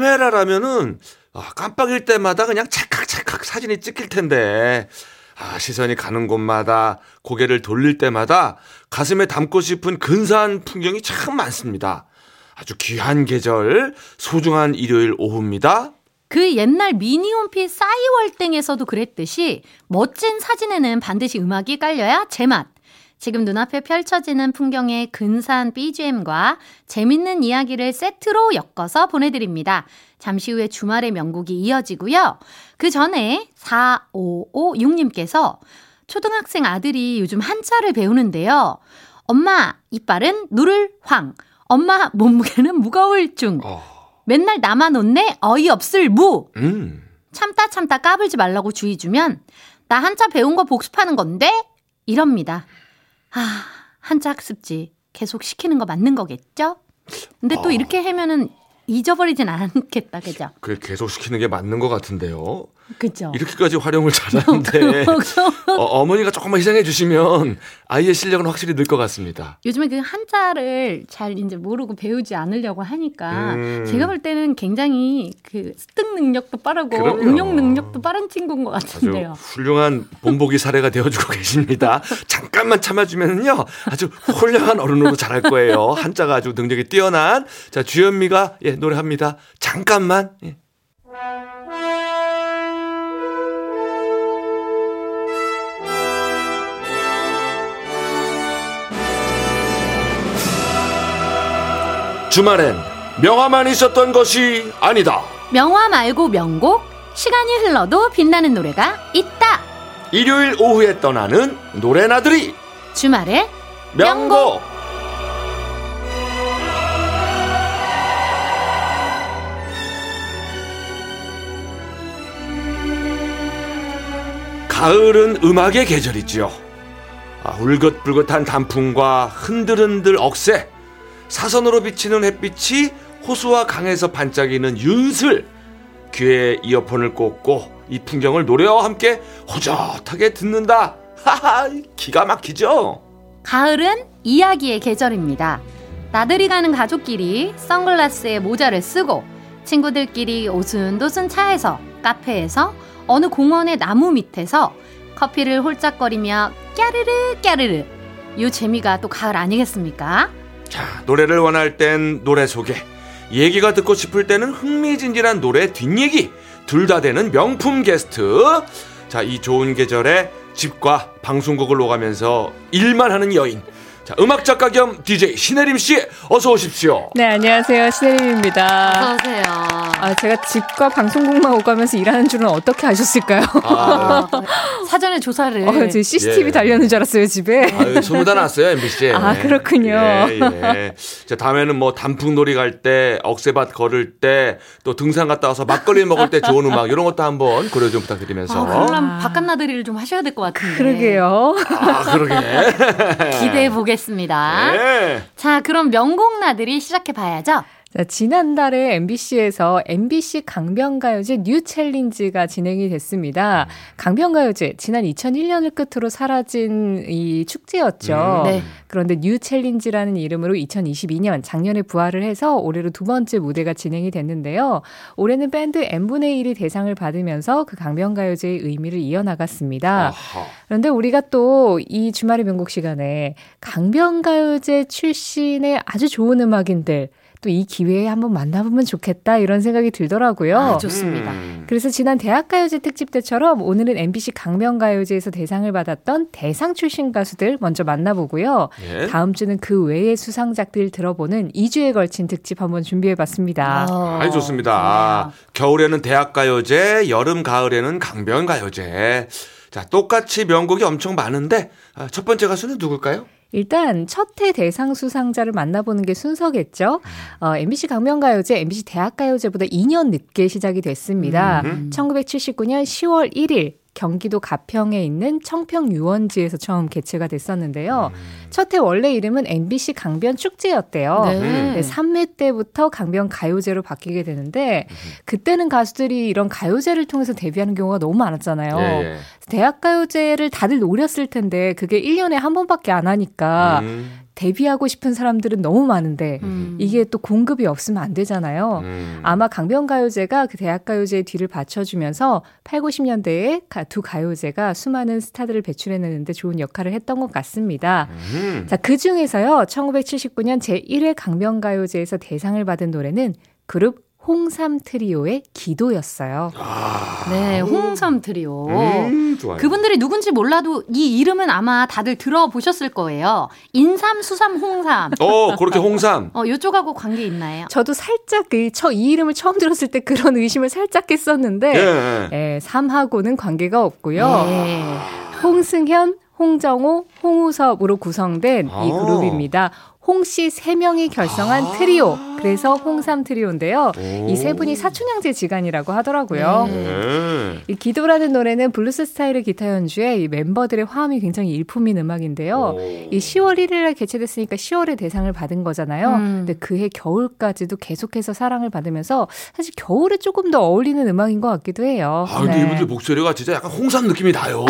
카메라라면은 아, 깜빡일 때마다 그냥 찰칵찰칵 사진이 찍힐 텐데 아, 시선이 가는 곳마다 고개를 돌릴 때마다 가슴에 담고 싶은 근사한 풍경이 참 많습니다. 아주 귀한 계절, 소중한 일요일 오후입니다. 그 옛날 미니홈피 싸이월땡에서도 그랬듯이 멋진 사진에는 반드시 음악이 깔려야 제맛. 지금 눈앞에 펼쳐지는 풍경의 근사한 BGM과 재밌는 이야기를 세트로 엮어서 보내드립니다. 잠시 후에 주말의 명곡이 이어지고요. 그 전에 4556님께서 초등학생 아들이 요즘 한자를 배우는데요. 엄마, 이빨은 누를 황. 엄마, 몸무게는 무거울 중. 어. 맨날 나만 웃네? 어이없을 무. 음. 참다 참다 까불지 말라고 주의 주면 나 한자 배운 거 복습하는 건데? 이럽니다. 아, 한자 학습지 계속 시키는 거 맞는 거겠죠? 근데 또 어. 이렇게 하면은 잊어버리진 않겠다, 그죠? 그게 계속 시키는 게 맞는 것 같은데요. 그죠. 이렇게까지 활용을 잘하는데 어머니가 조금만 희생해 주시면 아이의 실력은 확실히 늘 것 같습니다. 요즘에 그 한자를 잘 이제 모르고 배우지 않으려고 하니까 음. 제가 볼 때는 굉장히 그 습득 능력도 빠르고 그럼요. 응용 능력도 빠른 친구인 것 같은데요. 훌륭한 본보기 사례가 되어주고 계십니다. 잠깐만 참아주면요 아주 훌륭한 어른으로 자랄 거예요. 한자가 아주 능력이 뛰어난 자 주현미가 예 노래합니다. 잠깐만. 예. 주말엔 명화만 있었던 것이 아니다. 명화 말고 명곡, 시간이 흘러도 빛나는 노래가 있다. 일요일 오후에 떠나는 노래나들이 주말에 명곡. 명곡. 가을은 음악의 계절이지요. 아, 울긋불긋한 단풍과 흔들흔들 억새, 사선으로 비치는 햇빛이 호수와 강에서 반짝이는 윤슬. 귀에 이어폰을 꽂고 이 풍경을 노래와 함께 호젓하게 듣는다. 하하 기가 막히죠? 가을은 이야기의 계절입니다. 나들이 가는 가족끼리 선글라스에 모자를 쓰고 친구들끼리 오순도순 차에서 카페에서 어느 공원의 나무 밑에서 커피를 홀짝거리며 깨르르 깨르르. 요 재미가 또 가을 아니겠습니까? 자, 노래를 원할 땐 노래 소개. 얘기가 듣고 싶을 때는 흥미진진한 노래 뒷얘기. 둘 다 되는 명품 게스트. 자, 이 좋은 계절에 집과 방송국을 오가면서 일만 하는 여인. 자, 음악 작가 겸 DJ 신혜림 씨 어서 오십시오. 네, 안녕하세요. 신혜림입니다. 어서 오세요. 아, 제가 집과 방송국만 오가면서 일하는 줄은 어떻게 아셨을까요? 아, 사전에 조사를. 어, 제 CCTV 예. 달려는 줄 알았어요, 집에. 아, 소문 다 났어요, MBC에. 아, 그렇군요. 예, 예. 자, 다음에는 뭐 단풍놀이 갈 때, 억새밭 걸을 때, 또 등산 갔다 와서 막걸리 먹을 때 좋은 음악 이런 것도 한번 고려 좀 부탁드리면서. 아, 그럼 바깥 나들이를 좀 하셔야 될 것 같은데. 그러게요. 아, 그러게. 기대해 보겠습니다. 네. 자, 그럼 명곡 나들이 시작해 봐야죠. 자, 지난달에 MBC에서 MBC 강변가요제 뉴 챌린지가 진행이 됐습니다. 강변가요제, 지난 2001년을 끝으로 사라진 이 축제였죠. 음. 네. 그런데 뉴 챌린지라는 이름으로 2022년 작년에 부활을 해서 올해로 두 번째 무대가 진행이 됐는데요. 올해는 밴드 n분의 1이 대상을 받으면서 그 강변가요제의 의미를 이어나갔습니다. 아하. 그런데 우리가 또 이 주말의 명곡 시간에 강변가요제 출신의 아주 좋은 음악인들 또 이 기회에 한번 만나보면 좋겠다 이런 생각이 들더라고요. 아, 좋습니다. 음. 그래서 지난 대학가요제 특집 때처럼 오늘은 MBC 강변가요제에서 대상을 받았던 대상 출신 가수들 먼저 만나보고요. 예? 다음 주는 그 외의 수상작들 들어보는 2주에 걸친 특집 한번 준비해봤습니다. 아, 아주 좋습니다. 아, 겨울에는 대학가요제, 여름 가을에는 강변가요제. 자, 똑같이 명곡이 엄청 많은데 아, 첫 번째 가수는 누굴까요? 일단 첫해 대상 수상자를 만나보는 게 순서겠죠. 어, MBC 강명가요제, MBC 대학가요제보다 2년 늦게 시작이 됐습니다. 음. 1979년 10월 1일 경기도 가평에 있는 청평 유원지에서 처음 개최가 됐었는데요. 음. 첫해 원래 이름은 MBC 강변 축제였대요. 네. 네, 3회 때부터 강변 가요제로 바뀌게 되는데 음. 그때는 가수들이 이런 가요제를 통해서 데뷔하는 경우가 너무 많았잖아요. 예, 예. 대학 가요제를 다들 노렸을 텐데 그게 1년에 한 번밖에 안 하니까 음. 데뷔하고 싶은 사람들은 너무 많은데 음. 이게 또 공급이 없으면 안 되잖아요. 음. 아마 강변가요제가 그 대학가요제의 뒤를 받쳐주면서 8, 90년대에 두 가요제가 수많은 스타들을 배출해내는데 좋은 역할을 했던 것 같습니다. 음. 자, 그 중에서요, 1979년 제1회 강변가요제에서 대상을 받은 노래는 그룹 홍삼 트리오의 기도였어요. 아, 네, 홍삼 트리오. 음, 그분들이 누군지 몰라도 이 이름은 아마 다들 들어보셨을 거예요. 인삼, 수삼, 홍삼. 어, 그렇게 홍삼. 어, 요쪽하고 관계 있나요? 저도 살짝 그, 저, 이 이름을 처음 들었을 때 그런 의심을 살짝 했었는데, 예, 예 삼하고는 관계가 없고요. 예. 홍승현, 홍정호, 홍우섭으로 구성된 이 아. 그룹입니다. 홍씨 3명이 결성한 아~ 트리오. 그래서 홍삼 트리오인데요. 이 세 분이 사촌형제 지간이라고 하더라고요. 네. 이 기도라는 노래는 블루스 스타일의 기타 연주에 이 멤버들의 화음이 굉장히 일품인 음악인데요. 오. 이 10월 1일에 개최됐으니까 10월에 대상을 받은 거잖아요. 음. 근데 그해 겨울까지도 계속해서 사랑을 받으면서 사실 겨울에 조금 더 어울리는 음악인 것 같기도 해요. 아, 근데 네. 이분들 목소리가 진짜 약간 홍삼 느낌이 나요.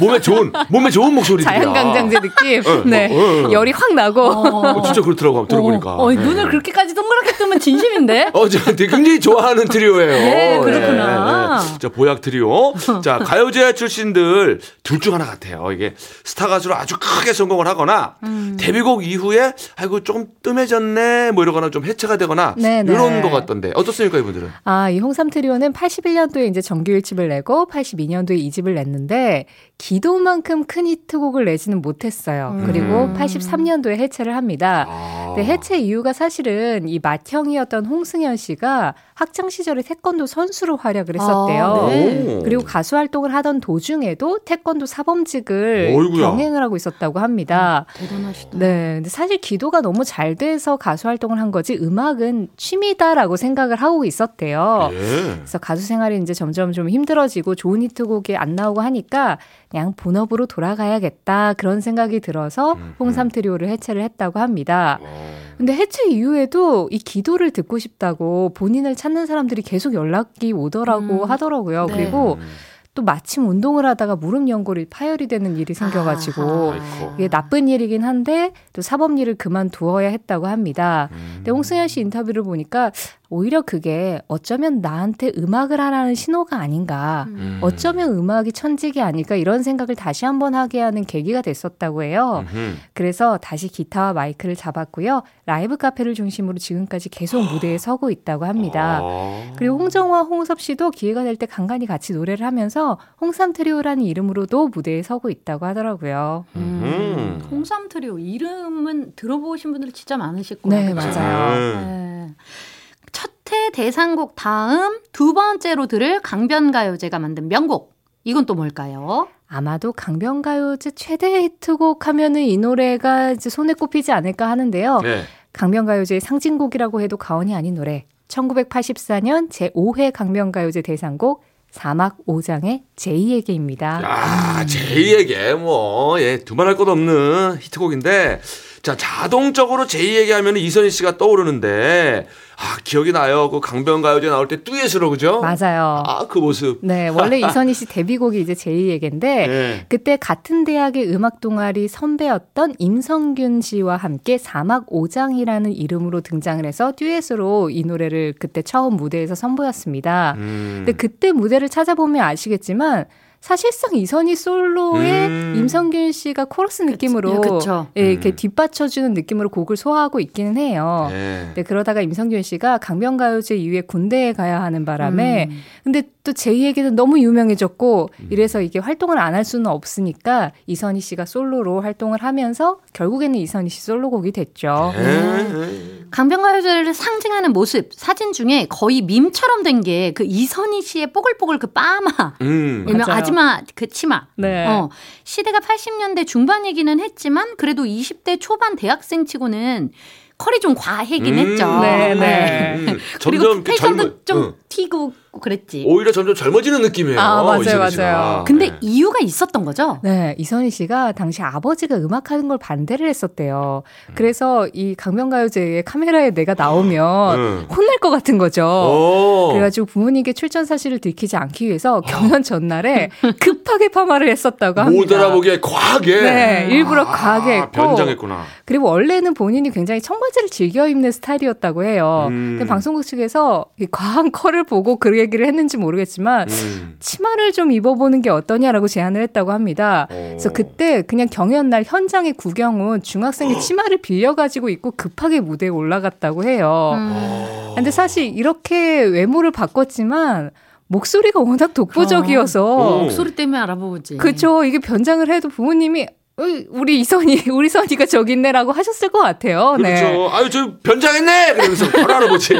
몸에 좋은, 몸에 좋은 목소리들 자연강장제 느낌. 어, 네. 어, 어. 열이 확 나고. 어. 어, 진짜 그렇더라고 들어보니까. 어, 어, 눈을 그렇게까지 동그랗게 뜨면 진심인데? 어, 저 굉장히 좋아하는 트리오예요. 네, 그렇구나. 네, 네. 자, 보약 트리오. 자, 가요제 출신들 둘 중 하나 같아요. 이게 스타 가수로 아주 크게 성공을 하거나 음. 데뷔곡 이후에 아이고 조금 뜸해졌네 뭐 이러거나 좀 해체가 되거나 네, 네. 이런 것 같던데 어떻습니까 이분들은? 아, 이 홍삼 트리오는 81년도에 이제 정규 1집을 내고 82년도에 2집을 냈는데 기도만큼 큰 히트곡을 내지는 못했어요. 음. 그리고 83년도에 해체를 합니다. 아. 근데 해체 이유가 사실은 이 맏형이었던 홍승현 씨가 학창 시절에 태권도 선수로 활약을 했었대요. 아, 네. 그리고 가수 활동을 하던 도중에도 태권도 사범직을 어이구야. 병행을 하고 있었다고 합니다. 음, 대단하시다. 네. 근데 사실 기도가 너무 잘 돼서 가수 활동을 한 거지 음악은 취미다라고 생각을 하고 있었대요. 네. 그래서 가수 생활이 이제 점점 좀 힘들어지고 좋은 히트곡이 안 나오고 하니까 그냥 본업으로 돌아가야겠다 그런 생각이 들어서 음, 홍삼 음. 트리오를 해체를 했다고 합니다. 어. 근데 해체 이후에도 이 기도를 듣고 싶다고 본인을 찾는 사람들이 계속 연락이 오더라고 음. 하더라고요. 네. 그리고 음. 또 마침 운동을 하다가 무릎 연골이 파열이 되는 일이 생겨가지고 아, 이게 나쁜 일이긴 한데 또 사법 일을 그만두어야 했다고 합니다. 음. 근데 홍승현 씨 인터뷰를 보니까 오히려 그게 어쩌면 나한테 음악을 하라는 신호가 아닌가. 음. 어쩌면 음악이 천직이 아닐까 이런 생각을 다시 한번 하게 하는 계기가 됐었다고 해요. 음흠. 그래서 다시 기타와 마이크를 잡았고요. 라이브 카페를 중심으로 지금까지 계속 무대에 서고 있다고 합니다. 아. 그리고 홍정화, 홍섭 씨도 기회가 될 때 간간히 같이 노래를 하면서 홍삼 트리오라는 이름으로도 무대에 서고 있다고 하더라고요. 음. 홍삼 트리오 이름은 들어보신 분들이 진짜 많으실 거예요. 네, 맞아요. 네. 첫회 대상곡 다음 두 번째로 들을 강변가요제가 만든 명곡. 이건 또 뭘까요? 아마도 강변가요제 최대 히트곡 하면은 이 노래가 이제 손에 꼽히지 않을까 하는데요. 네. 강변가요제의 상징곡이라고 해도 과언이 아닌 노래. 1984년 제5회 강변가요제 대상곡 사막 5장의 제이에게입니다. 야, 제이에게 뭐, 예, 두말할 것 없는 히트곡인데, 자, 자동적으로 제이에게 하면 이선희 씨가 떠오르는데, 아, 기억이 나요. 그 강변가요제 나올 때 듀엣으로 그죠? 맞아요. 아, 그 모습. 네, 원래 이선희 씨 데뷔곡이 이제 제2얘기인데 네. 그때 같은 대학의 음악 동아리 선배였던 임성균 씨와 함께 사막 오장이라는 이름으로 등장을 해서 듀엣으로 이 노래를 그때 처음 무대에서 선보였습니다. 음. 근데 그때 무대를 찾아보면 아시겠지만 사실상 이선희 솔로의 음. 임성균 씨가 코러스 느낌으로 그쵸, 예, 이렇게 음. 뒷받쳐주는 느낌으로 곡을 소화하고 있기는 해요. 네. 네, 그러다가 임성균 씨가 강변가요제 이후에 군대에 가야 하는 바람에 음. 근데 또 제이에게는 너무 유명해졌고 음. 이래서 이게 활동을 안 할 수는 없으니까 이선희 씨가 솔로로 활동을 하면서 결국에는 이선희 씨 솔로곡이 됐죠. 네. 강변가요제를 상징하는 모습 사진 중에 거의 밈처럼 된 게 그 이선희 씨의 뽀글뽀글 그 빠마 음. 일명 아지마 그 치마. 네. 어, 시대가 80년대 중반이기는 했지만 그래도 20대 초반 대학생 치고는 컬이 좀 과해긴 음. 했죠. 네, 네. 음. 그리고 패션도 좀 응. 튀고 그랬지. 오히려 점점 젊어지는 느낌이에요. 아, 맞아요, 맞아요. 근데 네. 이유가 있었던 거죠? 네, 이선희 씨가 당시 아버지가 음악하는 걸 반대를 했었대요. 음. 그래서 이 강변가요제에 카메라에 내가 나오면 음. 혼날 것 같은 거죠. 오. 그래가지고 부모님께 출전 사실을 들키지 않기 위해서 경연 전날에 급하게 파마를 했었다고 합니다. 못 알아보게 과하게. 네, 일부러 아, 과하게 했고. 변장했구나. 그리고 원래는 본인이 굉장히 청바지를 즐겨 입는 스타일이었다고 해요. 음. 근데 방송국 측에서 과한 컬을 보고 그 얘기를 했는지 모르겠지만 음. 치마를 좀 입어보는 게 어떠냐라고 제안을 했다고 합니다. 오. 그래서 그때 그냥 경연 날 현장에 구경은 중학생이 치마를 빌려가지고 입고 급하게 무대에 올라갔다고 해요. 음. 근데 사실 이렇게 외모를 바꿨지만 목소리가 워낙 독보적이어서 어. 목소리 때문에 알아보지. 그렇죠. 이게 변장을 해도 부모님이 어, 우리 이선이, 우리 선이가 저기 있네라고 하셨을 것 같아요. 네. 그렇죠. 네. 아유, 저 변장했네! 그러면서 바로 알아보지.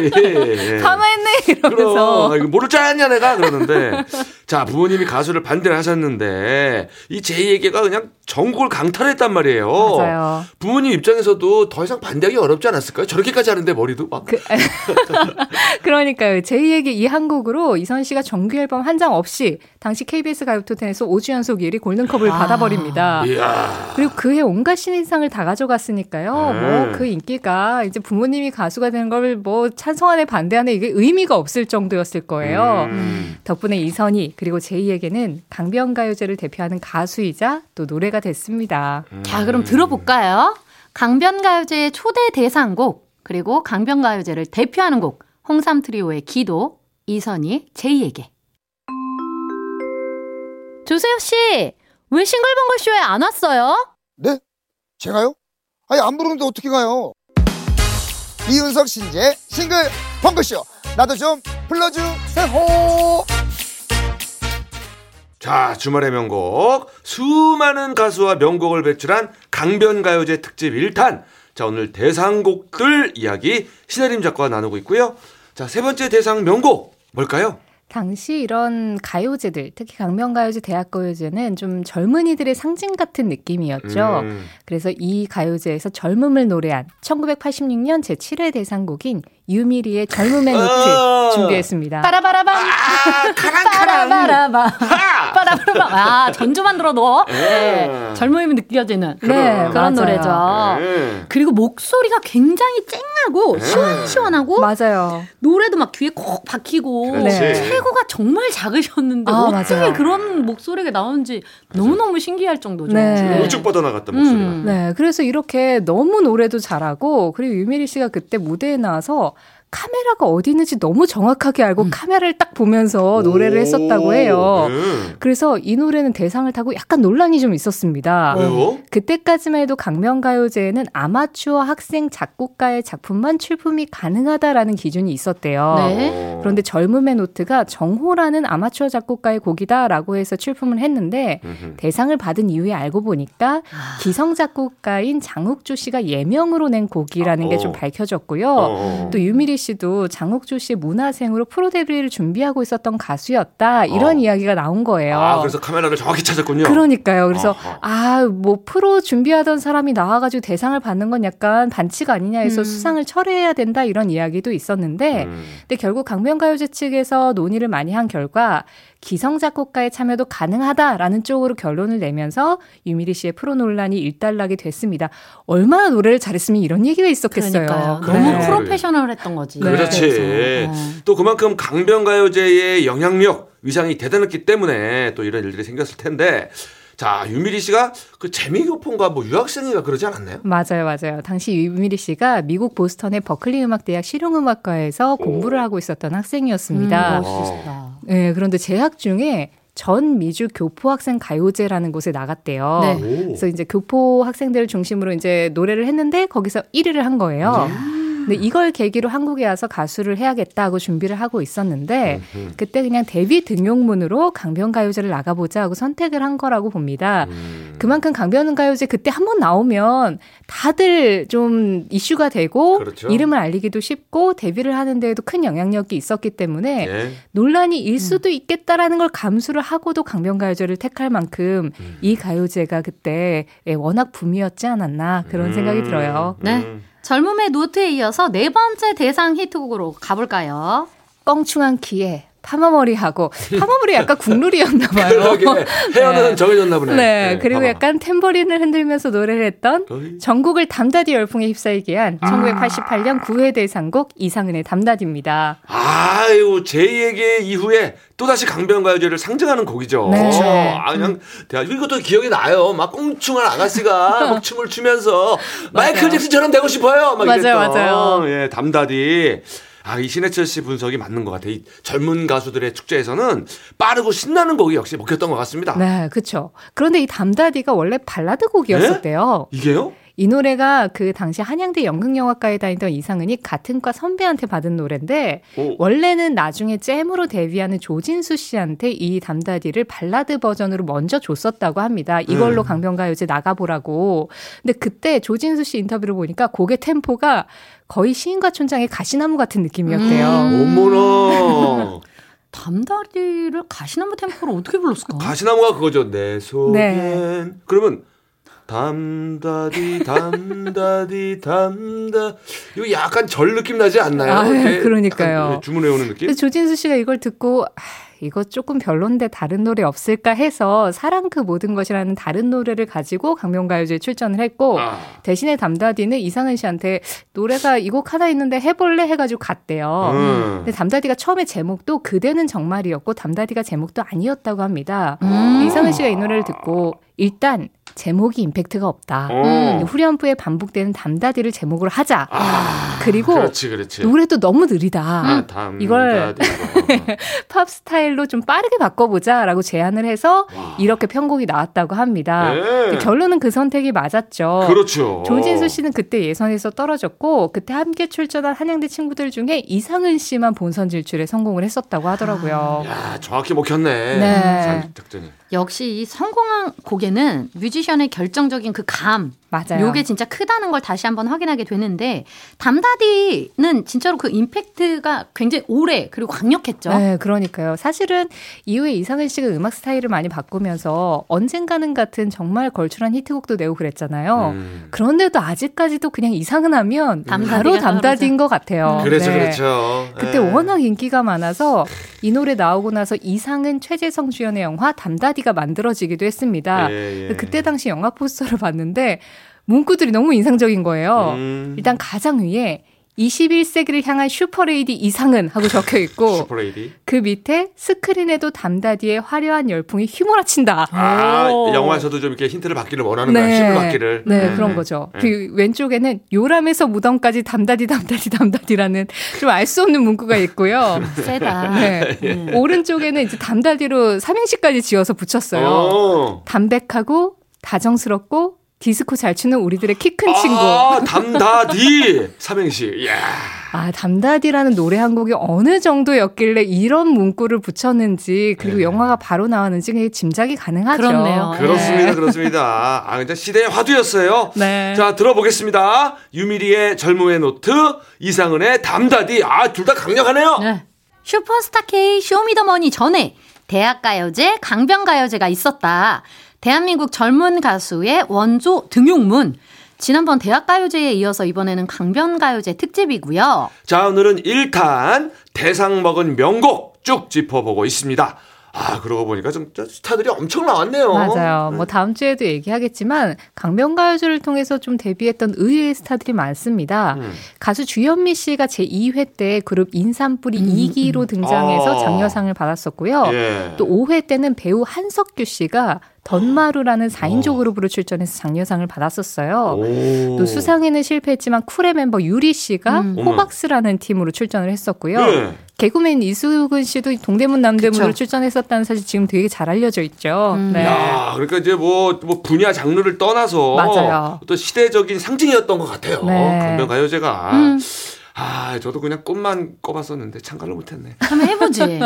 파마했네! 이러면서. 그럼, 아, 모를 줄 알았냐, 내가? 그러는데. 자, 부모님이 가수를 반대를 하셨는데, 이 제2에게가 그냥 전국을 강탈했단 말이에요. 맞아요. 부모님 입장에서도 더 이상 반대하기 어렵지 않았을까요? 저렇게까지 하는데 머리도 막. 그, 그러니까요. 제2에게 이 한국으로 이선 씨가 정규 앨범 한 장 없이 당시 KBS 가요톱텐에서 5주 연속 1위 골든컵을 아. 받아버립니다. 이야. 그리고 그해 온갖 신인상을 다 가져갔으니까요. 음. 뭐그 인기가 이제 부모님이 가수가 되는 걸 뭐 찬성하네 반대하네 이게 의미가 없을 정도였을 거예요. 음. 덕분에 이선희 그리고 제2에게는 강변가요제를 대표하는 가수이자 또 노래가 됐습니다. 음. 자, 그럼 들어볼까요? 강변가요제의 초대 대상곡, 그리고 강변가요제를 대표하는 곡, 홍삼 트리오의 기도, 이선희, 제2에게. 조세혁 씨, 왜 싱글벙글 쇼에 안 왔어요? 네? 제가요? 아니, 안 부르는데 어떻게 가요? 이윤석 신재 싱글 벙글쇼. 나도 좀 불러주세요. 자, 주말의 명곡. 수많은 가수와 명곡을 배출한 강변가요제 특집 1탄. 자, 오늘 대상곡들 이야기 신혜림 작가와 나누고 있고요. 자, 세 번째 대상 명곡 뭘까요? 당시 이런 가요제들, 특히 강변가요제, 대학가요제는 좀 젊은이들의 상징 같은 느낌이었죠. 음. 그래서 이 가요제에서 젊음을 노래한 1986년 제7회 대상곡인 유미리의 젊음의 노트 어~ 준비했습니다. 빠라바라밤. 아, 빠라바라바. 빠라바라밤. 아, 전주만 들어도 예. 네. 젊음이 느껴지는 네, 그런 맞아요. 노래죠. 네. 그리고 목소리가 굉장히 쨍하고 네. 시원시원하고 맞아요. 노래도 막 귀에 콕 박히고 네. 체구가 정말 작으셨는데 아, 어떻게 맞아요. 그런 목소리가 나오는지 너무너무 신기할 정도죠. 네. 우측 뻗어나갔던 목소리가. 음. 네. 그래서 이렇게 너무 노래도 잘하고 그리고 유미리 씨가 그때 무대에 나와서 카메라가 어디 있는지 너무 정확하게 알고 음. 카메라를 딱 보면서 노래를 했었다고 해요. 네. 그래서 이 노래는 대상을 타고 약간 논란이 좀 있었습니다. 왜요? 그때까지만 해도 강명가요제에는 아마추어 학생 작곡가의 작품만 출품이 가능하다라는 기준이 있었대요. 네. 그런데 젊음의 노트가 정호라는 아마추어 작곡가의 곡이다라고 해서 출품을 했는데 음흠. 대상을 받은 이후에 알고 보니까 아. 기성 작곡가인 장욱주 씨가 예명으로 낸 곡이라는 아, 게좀 어. 밝혀졌고요. 어, 어. 또 유미리 씨도 장욱주 씨의 문화생으로 프로 데뷔를 준비하고 있었던 가수였다. 이런 어. 이야기가 나온 거예요. 아, 그래서 카메라를 정확히 찾았군요. 그러니까요. 그래서 아, 뭐 프로 준비하던 사람이 나와 가지고 대상을 받는 건 약간 반칙 아니냐 해서 음. 수상을 철회해야 된다 이런 이야기도 있었는데, 음. 근데 결국 강변가요제 측에서 논의를 많이 한 결과 기성 작곡가의 참여도 가능하다라는 쪽으로 결론을 내면서 유미리 씨의 프로 논란이 일단락이 됐습니다. 얼마나 노래를 잘했으면 이런 얘기가 있었겠어요. 그러니까요. 너무 네. 프로페셔널했던 거지. 네. 그렇지. 어. 또 그만큼 강변가요제의 영향력 위상이 대단했기 때문에 또 이런 일들이 생겼을 텐데 자, 유미리 씨가 그 재미교포인가 뭐 유학생이가 그러지 않았나요? 맞아요, 맞아요. 당시 유미리 씨가 미국 보스턴의 버클리 음악대학 실용음악과에서 공부를 하고 있었던 학생이었습니다. 음, 멋있다. 네, 그런데 재학 중에 전 미주 교포 학생 가요제라는 곳에 나갔대요. 네. 그래서 이제 교포 학생들을 중심으로 이제 노래를 했는데 거기서 1위를 한 거예요. 음. 근데 이걸 계기로 한국에 와서 가수를 해야겠다고 준비를 하고 있었는데 그때 그냥 데뷔 등용문으로 강변가요제를 나가보자 하고 선택을 한 거라고 봅니다. 음. 그만큼 강변가요제 그때 한 번 나오면 다들 좀 이슈가 되고 그렇죠. 이름을 알리기도 쉽고 데뷔를 하는 데에도 큰 영향력이 있었기 때문에 예. 논란이 일 음. 수도 있겠다라는 걸 감수를 하고도 강변가요제를 택할 만큼 음. 이 가요제가 그때 워낙 붐이었지 않았나 그런 생각이 들어요. 네. 음. 젊음의 노트에 이어서 네 번째 대상 히트곡으로 가볼까요? 껑충한 키에 파마머리하고 파마머리 약간 국룰이었나 봐요. 헤어는 네. 정해졌나 보네. 네. 네. 그리고 파마. 약간 템버린을 흔들면서 노래를 했던. 전국을 담다디 열풍에 휩싸이게 한 아. 1988년 9회 대상곡 이상은의 담다디입니다. 아유, 제2의 이후에 또다시 강변가요제를 상징하는 곡이죠. 네. 그렇죠. 아, 그냥 대학 이것도 기억이 나요. 막 껑충한 아가씨가 막 춤을 추면서 마이클 잭슨처럼 되고 싶어요. 막 맞아요, 이랬던. 맞아요. 예, 담다디. 아, 이 신해철 씨 분석이 맞는 것 같아요. 이 젊은 가수들의 축제에서는 빠르고 신나는 곡이 역시 먹혔던 것 같습니다. 네, 그렇죠. 그런데 이 담다디가 원래 발라드 곡이었었대요. 네? 이게요? 이 노래가 그 당시 한양대 연극영화과에 다니던 이상은이 같은 과 선배한테 받은 노래인데 오. 원래는 나중에 잼으로 데뷔하는 조진수 씨한테 이 담다디를 발라드 버전으로 먼저 줬었다고 합니다. 이걸로 음. 강변가요제 나가보라고. 근데 그때 조진수 씨 인터뷰를 보니까 곡의 템포가 거의 시인과 촌장의 가시나무 같은 느낌이었대요. 음. 어머나. 담다리를 가시나무 템포로 어떻게 불렀을까? 가시나무가 그거죠. 내 속엔. 네. 그러면 담다디 담다디 담다 이거 약간 절 느낌 나지 않나요? 아, 그러니까요. 주문해 오는 느낌. 조진수 씨가 이걸 듣고 아, 이거 조금 별론데 다른 노래 없을까 해서 사랑 그 모든 것이라는 다른 노래를 가지고 강명가요제에 출전을 했고 아. 대신에 담다디는 이상은 씨한테 노래가 이 곡 하나 있는데 해볼래 해가지고 갔대요. 음. 근데 담다디가 처음에 제목도 그대는 정말이었고 담다디가 제목도 아니었다고 합니다. 음. 이상은 씨가 이 노래를 듣고 일단 제목이 임팩트가 없다. 음, 후렴부에 반복되는 담다디를 제목으로 하자. 아, 그리고 그렇지, 그렇지. 노래도 너무 느리다. 아, 이걸 팝 스타일로 좀 빠르게 바꿔보자라고 제안을 해서 와. 이렇게 편곡이 나왔다고 합니다. 네. 결론은 그 선택이 맞았죠. 그렇죠. 조진수 씨는 그때 예선에서 떨어졌고 그때 함께 출전한 한양대 친구들 중에 이상은 씨만 본선 진출에 성공을 했었다고 하더라고요. 야, 정확히 먹혔네. 네. 작전이. 역시 이 성공한 곡에는 뮤 지션의 결정적인 그 감, 맞아요. 요게 진짜 크다는 걸 다시 한번 확인하게 되는데 담다디는 진짜로 그 임팩트가 굉장히 오래 그리고 강력했죠. 네, 그러니까요. 사실은 이후에 이상은 씨가 음악 스타일을 많이 바꾸면서 언젠가는 같은 정말 걸출한 히트곡도 내고 그랬잖아요. 음. 그런데도 아직까지도 그냥 이상은 하면 바로 담다디인 것 같아요. 그렇죠, 네. 그렇죠. 그때 네. 워낙 인기가 많아서 이 노래 나오고 나서 이상은 최재성 주연의 영화 담다디가 만들어지기도 했습니다. 예, 예. 그때 당시 영화 포스터를 봤는데 문구들이 너무 인상적인 거예요. 음. 일단 가장 위에 21세기를 향한 super lady 이상은 하고 적혀 있고 Super lady? 그 밑에 스크린에도 담다디의 화려한 열풍이 휘몰아친다. 아, 영화에서도 좀 이렇게 힌트를 받기를 원하는 네. 거야. 힘을 받기를. 네, 네. 그런 거죠. 네. 그 왼쪽에는 요람에서 무덤까지 담다디 담다디 담다디라는 좀 알 수 없는 문구가 있고요. 세다. 네. 음. 오른쪽에는 이제 담다디로 삼행시까지 지어서 붙였어요. 오. 담백하고 다정스럽고 디스코 잘 추는 우리들의 키큰 아, 친구. 아, 담다디 삼행시. 야. 아, 담다디라는 노래 한 곡이 어느 정도였길래 이런 문구를 붙였는지 그리고 네. 영화가 바로 나왔는지 짐작이 가능하죠. 그렇네요. 그렇습니다. 네. 그렇습니다. 아, 진짜 시대의 화두였어요. 네. 자, 들어보겠습니다. 유미리의 젊음의 노트, 이상은의 담다디. 아, 둘 다 강력하네요. 네. 슈퍼스타 K 쇼미더머니 전에 대학가요제, 강변가요제가 있었다. 대한민국 젊은 가수의 원조 등용문. 지난번 대학가요제에 이어서 이번에는 강변가요제 특집이고요. 자, 오늘은 1탄 대상 먹은 명곡 쭉 짚어보고 있습니다. 아, 그러고 보니까 좀 스타들이 엄청 나왔네요. 맞아요. 네. 뭐 다음 주에도 얘기하겠지만 강변가요제를 통해서 좀 데뷔했던 의외의 스타들이 많습니다. 음. 가수 주현미 씨가 제 2회 때 그룹 인삼뿌리 음. 2기로 등장해서 아. 장려상을 받았었고요. 예. 또 5회 때는 배우 한석규 씨가 던마루라는 4인조 어. 그룹으로 출전해서 장려상을 받았었어요. 오. 또 수상에는 실패했지만 쿨의 멤버 유리 씨가 음. 호박스라는 팀으로 출전을 했었고요. 네. 개그맨 이수근 씨도 동대문 남대문으로 그쵸. 출전했었다는 사실 지금 되게 잘 알려져 있죠. 음. 네. 야, 그러니까 이제 뭐, 뭐 분야 장르를 떠나서 맞아요. 또 시대적인 상징이었던 것 같아요. 네. 강변 가요제가. 음. 아, 저도 그냥 꿈만 꿔봤었는데 참가를 못했네. 한번 해보지.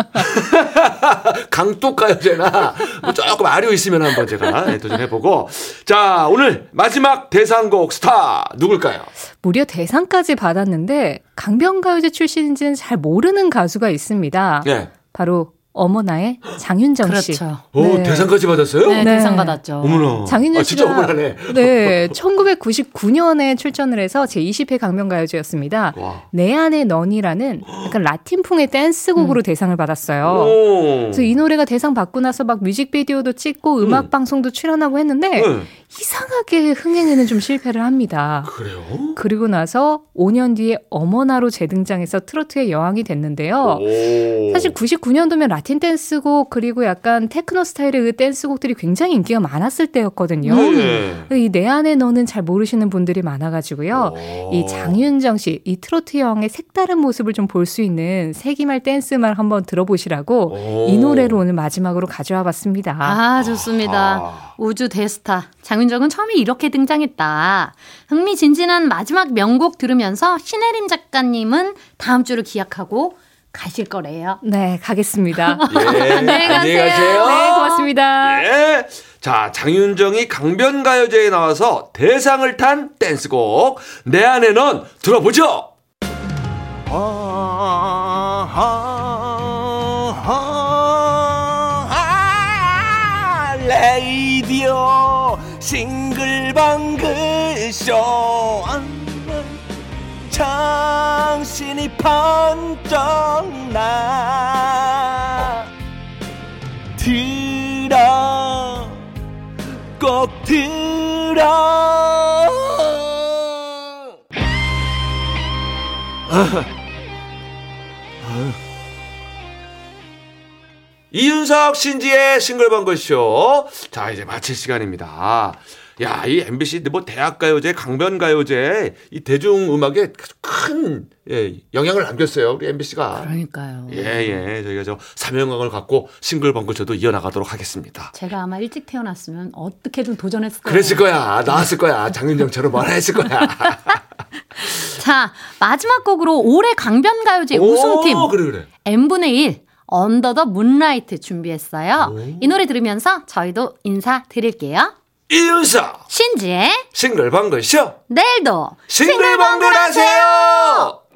강독가요 제나 뭐 조금 아려 있으면 한번 제가 네, 도전해보고. 자, 오늘 마지막 대상곡 스타 누굴까요? 무려 대상까지 받았는데 강변가요제 출신인지는 잘 모르는 가수가 있습니다. 네. 바로 어머나의 장윤정 씨. 그렇죠. 오, 네. 대상까지 받았어요? 네, 네, 대상 받았죠. 어머나. 장윤정 아, 진짜 어머나네. 네, 1999년에 출전을 해서 제 20회 강변가요제였습니다. 와. 내 안의 넌이라는 약간 라틴풍의 댄스곡으로 음. 대상을 받았어요. 오. 그래서 이 노래가 대상 받고 나서 막 뮤직비디오도 찍고 음악 음. 방송도 출연하고 했는데 음. 이상하게 흥행에는 좀 실패를 합니다. 그래요? 그리고 나서 5년 뒤에 어머나로 재등장해서 트로트의 여왕이 됐는데요. 오. 사실 99년도면 라틴 댄스곡 그리고 약간 테크노 스타일의 그 댄스곡들이 굉장히 인기가 많았을 때였거든요. 네. 이 내 안의 넌은 잘 모르시는 분들이 많아가지고요. 오. 이 장윤정 씨, 이 트로트 여왕의 색다른 모습을 좀 볼 수 있는 세기말 댄스만 한번 들어보시라고 오. 이 노래로 오늘 마지막으로 가져와 봤습니다. 아, 좋습니다. 아. 우주 대스타 장윤정은 처음에 이렇게 등장했다. 흥미진진한 마지막 명곡 들으면서 신혜림 작가님은 다음 주를 기약하고 가실 거래요. 네, 가겠습니다. 예, 안녕히 가세요. 네, 고맙습니다. 예. 자, 장윤정이 강변가요제에 나와서 대상을 탄 댄스곡 내 안에 는 들어보죠. 아, 아, 레이디오 싱글벙글쇼. 당신이 번쩍 나. 들어. 꼭 들어 이윤석 신지의 싱글벙글쇼 자 이제 마칠 시간입니다 야, 이 MBC 뭐 대학가요제, 강변가요제 이 대중음악에 큰 예, 영향을 남겼어요. 우리 MBC가. 그러니까요. 예, 예. 저희가 저 사명감을 갖고 싱글벙글쇼도 이어나가도록 하겠습니다. 제가 아마 일찍 태어났으면 어떻게든 도전했을 거예요. 그랬을 거야. 나왔을 거야. 장윤정처럼 말했을 거야. 자, 마지막 곡으로 올해 강변가요제 우승팀. 그래, 그래. N분의 1. 언더 더 문라이트 준비했어요. 오. 이 노래 들으면서 저희도 인사드릴게요. 이윤석 신지의 싱글벙글쇼 내일도 싱글벙글 하세요